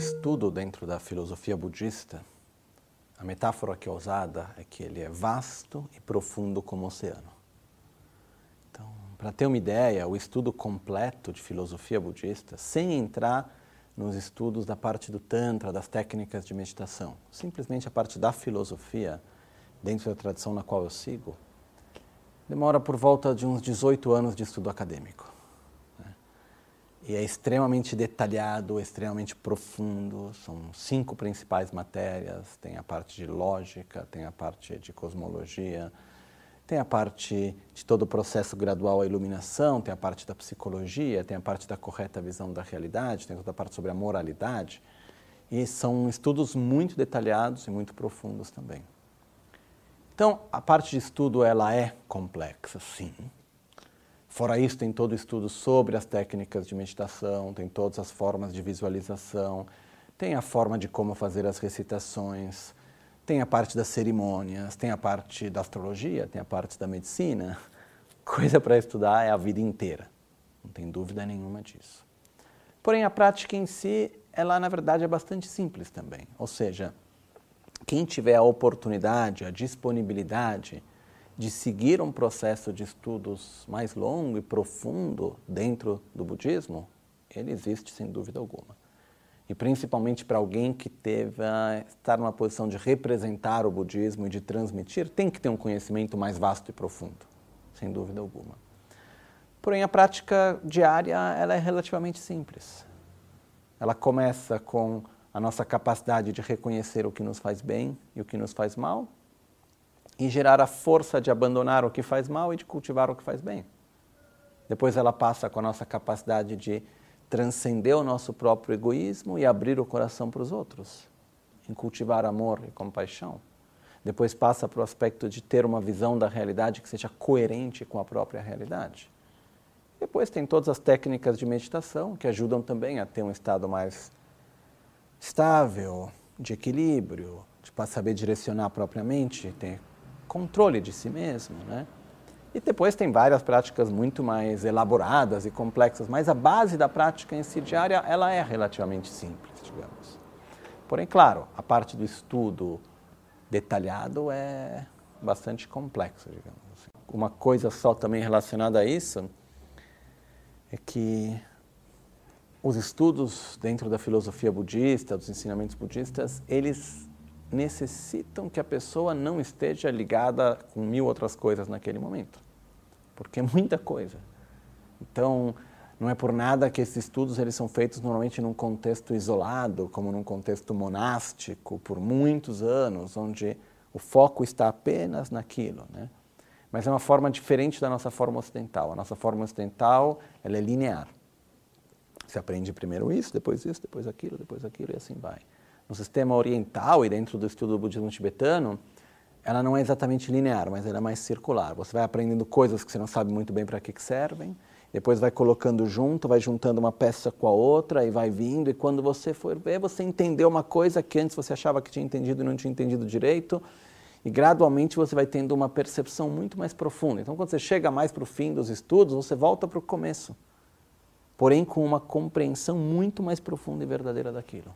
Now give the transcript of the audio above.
estudo dentro da filosofia budista, a metáfora que é usada é que ele é vasto e profundo como o oceano. Então, para ter uma ideia, o estudo completo de filosofia budista, sem entrar nos estudos da parte do Tantra, das técnicas de meditação, simplesmente a parte da filosofia, dentro da tradição na qual eu sigo, demora por volta de uns 18 anos de estudo acadêmico. E é extremamente detalhado, extremamente profundo. São cinco principais matérias: tem a parte de lógica, tem a parte de cosmologia, tem a parte de todo o processo gradual à iluminação, tem a parte da psicologia, tem a parte da correta visão da realidade, tem toda a parte sobre a moralidade. E são estudos muito detalhados e muito profundos também. Então, a parte de estudo ela é complexa, sim. Fora isso, tem todo o estudo sobre as técnicas de meditação, tem todas as formas de visualização, tem a forma de como fazer as recitações, tem a parte das cerimônias, tem a parte da astrologia, tem a parte da medicina. Coisa para estudar é a vida inteira, não tem dúvida nenhuma disso. Porém, a prática em si, ela na verdade é bastante simples também. Ou seja, quem tiver a oportunidade, a disponibilidade de seguir um processo de estudos mais longo e profundo dentro do budismo, ele existe sem dúvida alguma. E principalmente para alguém que teve estar numa posição de representar o budismo e de transmitir, tem que ter um conhecimento mais vasto e profundo, sem dúvida alguma. Porém, a prática diária ela é relativamente simples. Ela começa com a nossa capacidade de reconhecer o que nos faz bem e o que nos faz mal, e gerar a força de abandonar o que faz mal e de cultivar o que faz bem. Depois ela passa com a nossa capacidade de transcender o nosso próprio egoísmo e abrir o coração para os outros, em cultivar amor e compaixão. Depois passa para o aspecto de ter uma visão da realidade que seja coerente com a própria realidade. Depois tem todas as técnicas de meditação que ajudam também a ter um estado mais estável, de equilíbrio, de saber direcionar propriamente, ter controle de si mesmo, né? E depois tem várias práticas muito mais elaboradas e complexas, mas a base da prática em si diária, ela é relativamente simples, digamos. Porém, claro, a parte do estudo detalhado é bastante complexa, digamos assim. Uma coisa só também relacionada a isso é que os estudos dentro da filosofia budista, dos ensinamentos budistas, eles necessitam que a pessoa não esteja ligada com mil outras coisas naquele momento, porque é muita coisa. Então, não é por nada que esses estudos eles são feitos normalmente num contexto isolado, como num contexto monástico, por muitos anos, onde o foco está apenas naquilo, né? Mas é uma forma diferente da nossa forma ocidental. A nossa forma ocidental ela é linear. Você aprende primeiro isso, depois isso, depois aquilo, depois aquilo e assim vai no sistema oriental e dentro do estudo do budismo tibetano, ela não é exatamente linear, mas ela é mais circular. Você vai aprendendo coisas que você não sabe muito bem para que, que servem, depois vai colocando junto, vai juntando uma peça com a outra e vai vindo, e quando você for ver, você entendeu uma coisa que antes você achava que tinha entendido e não tinha entendido direito, e gradualmente você vai tendo uma percepção muito mais profunda. Então, quando você chega mais para o fim dos estudos, você volta para o começo, porém com uma compreensão muito mais profunda e verdadeira daquilo.